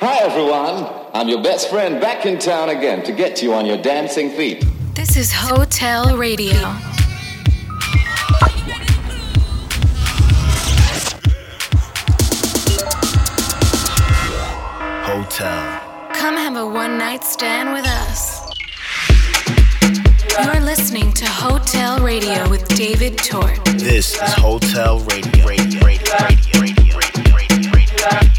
Hi, everyone. I'm your best friend back in town again to get you on your dancing feet. This is Hotel Radio. Hotel. Come have a one night stand with us. You're listening to Hotel Radio with David Tort. This is Hotel Radio. Radio. Radio. Radio.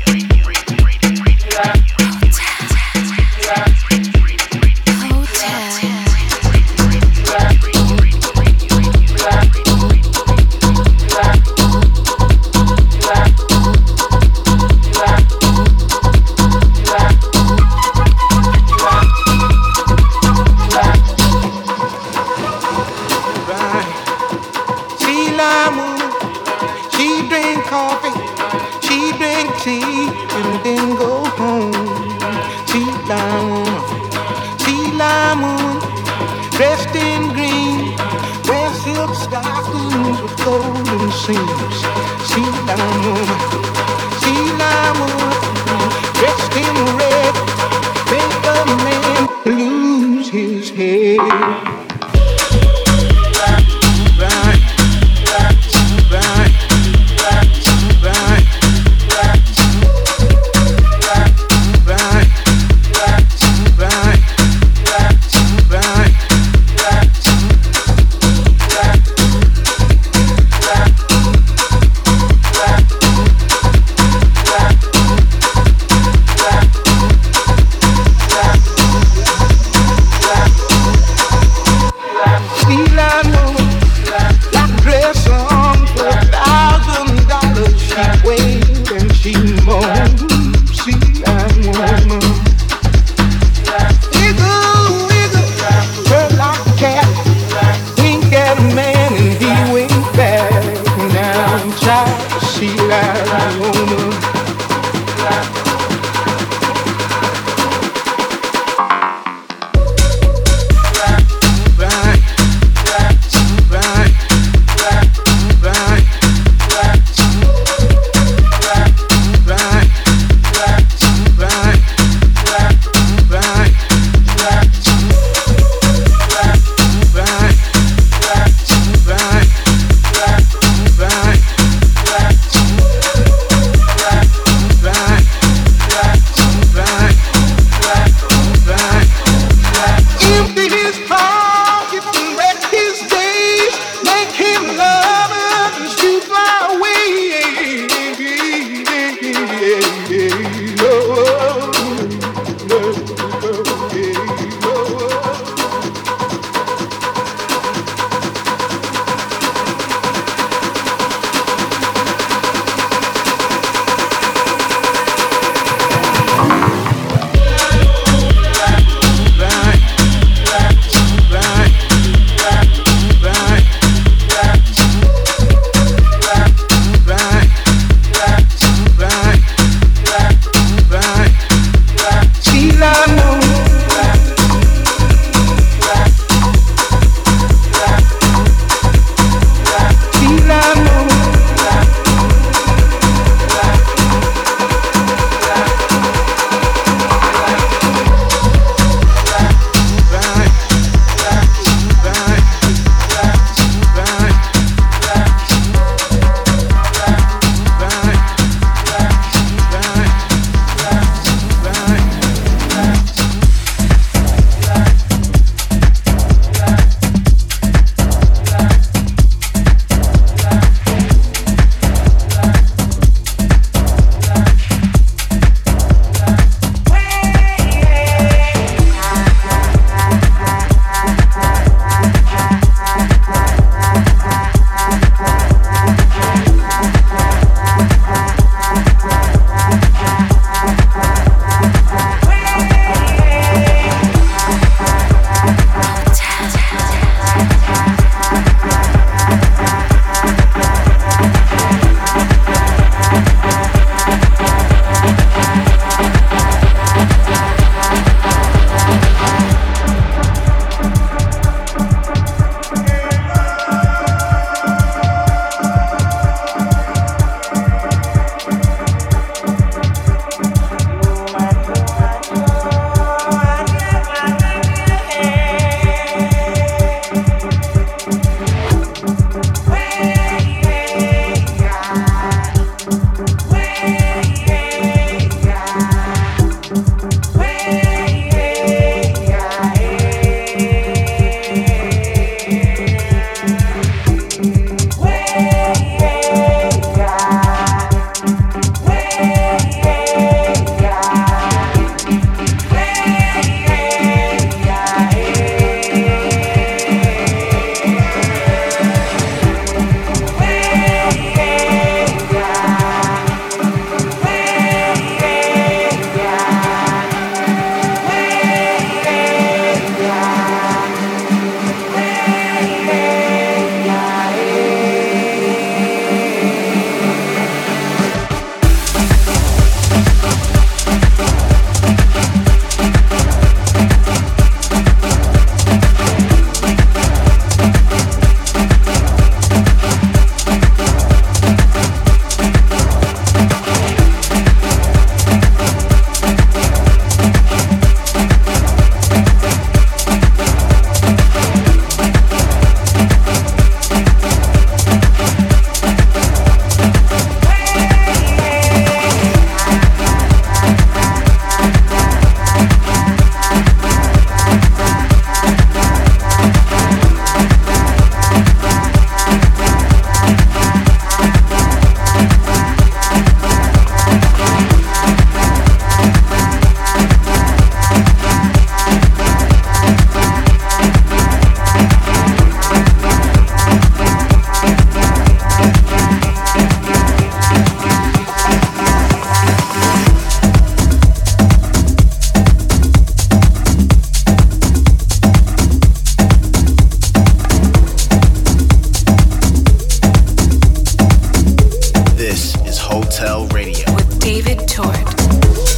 Radio with David Tort.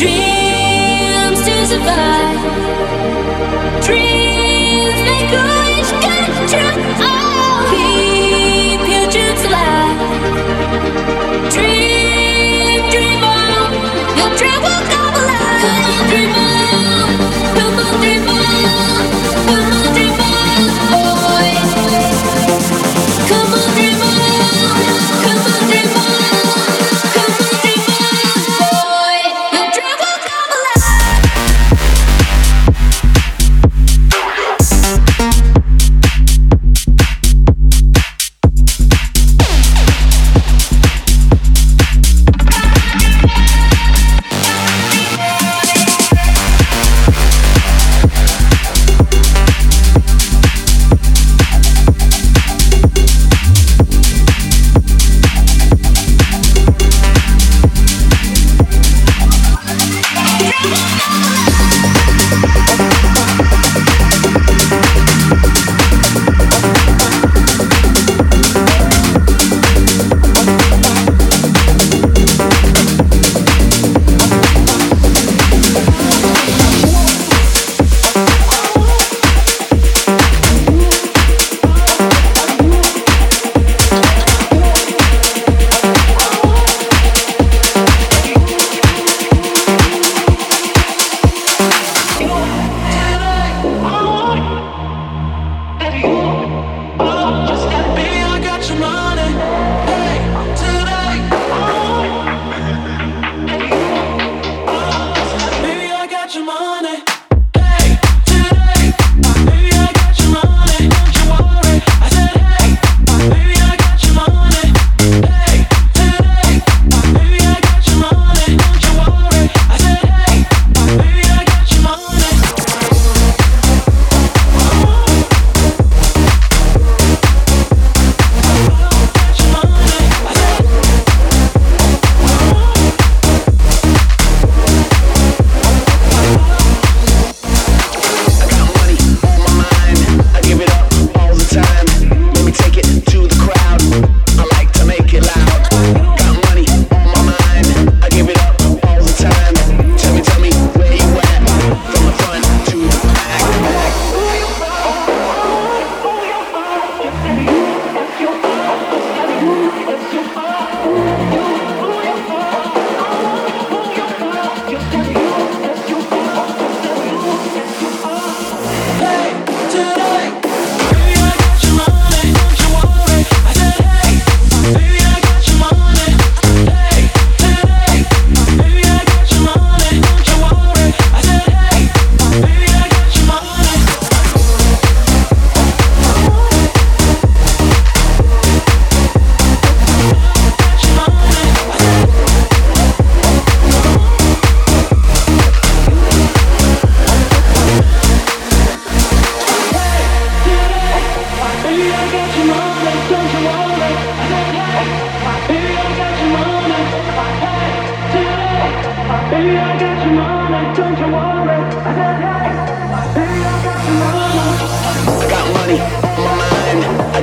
Dreams to survive.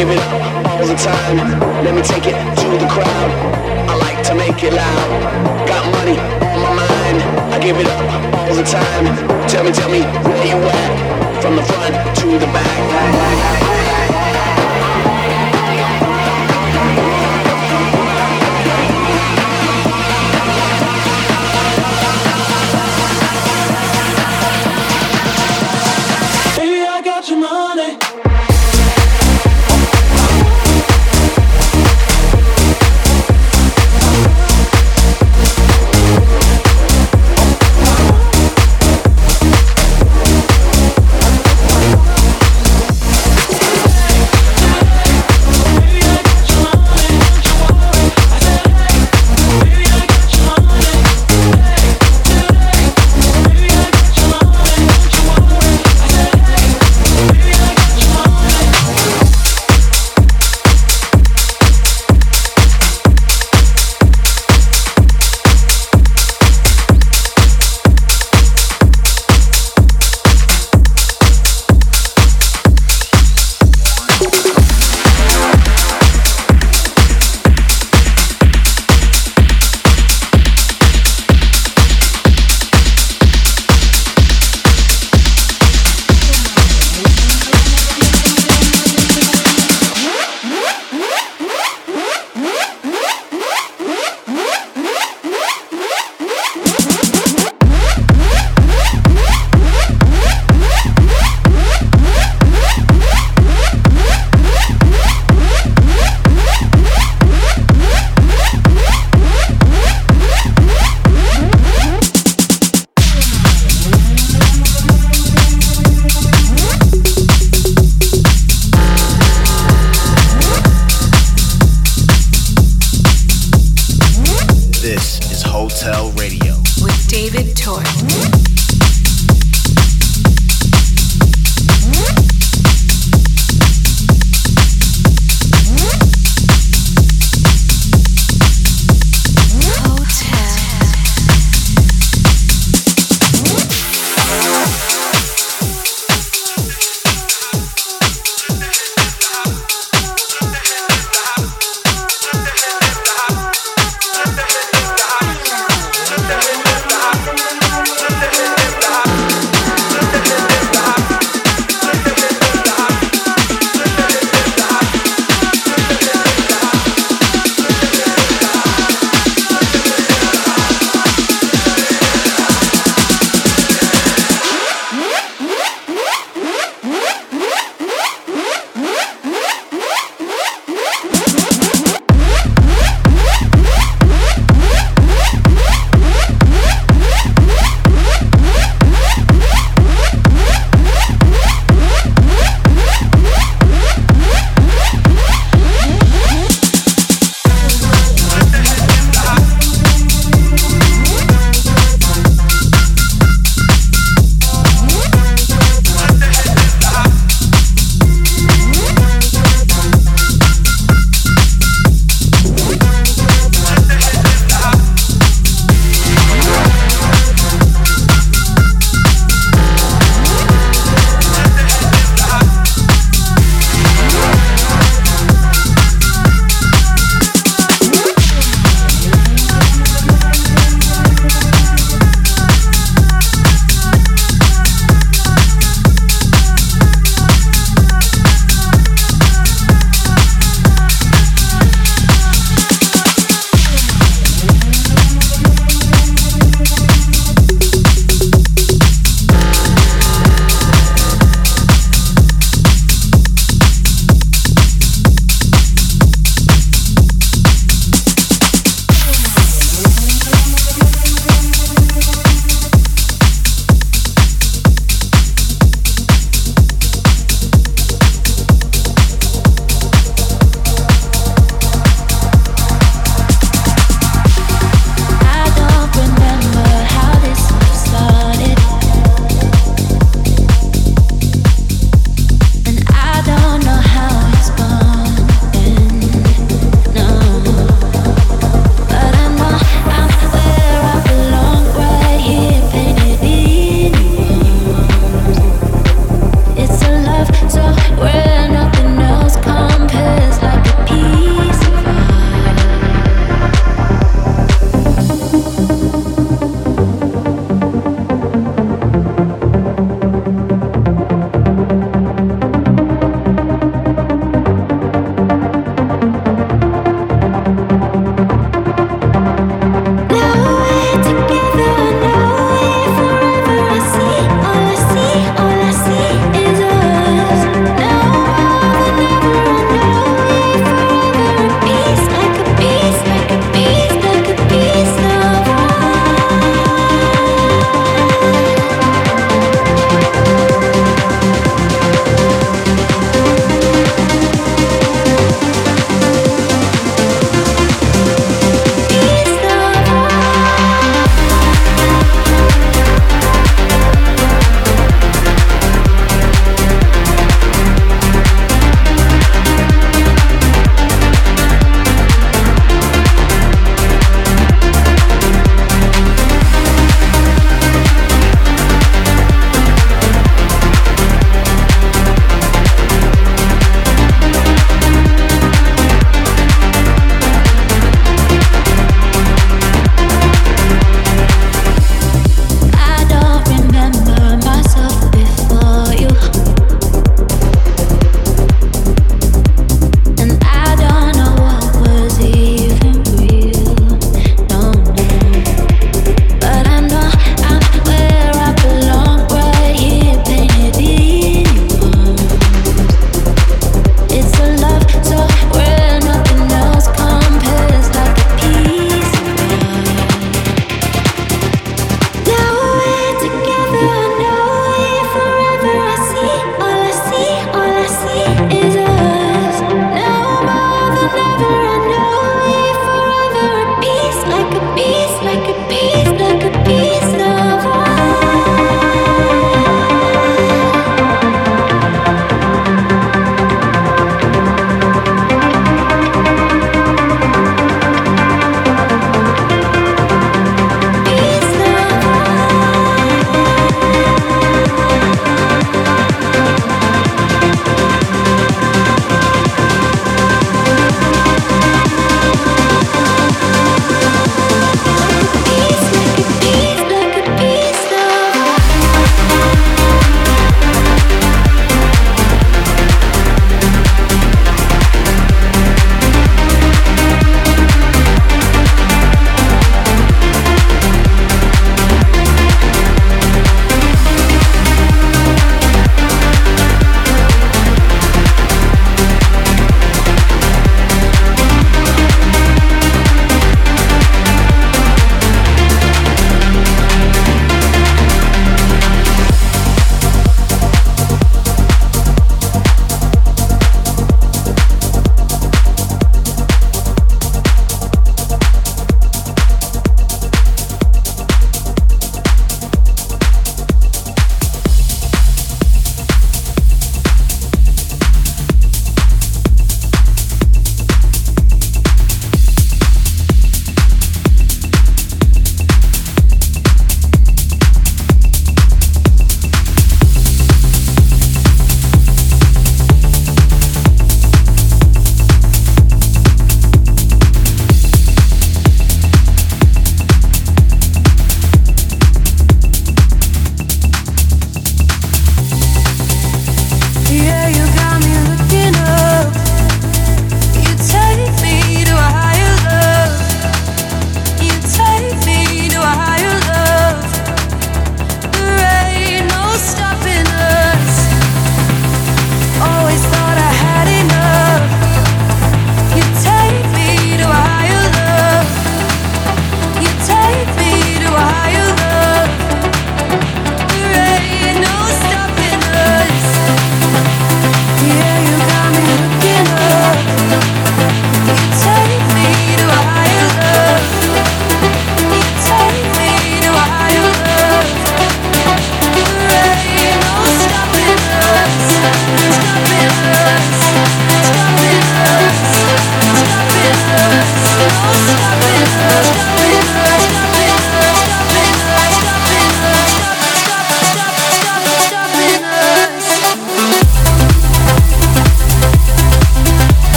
Give it up all the time. Let me take it to the crowd. I like to make it loud. Got money on my mind. I give it up all the time. Tell me, tell me where you at? From the front to the back.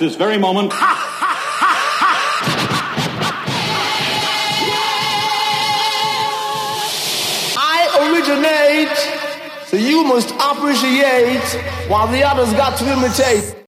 This very moment.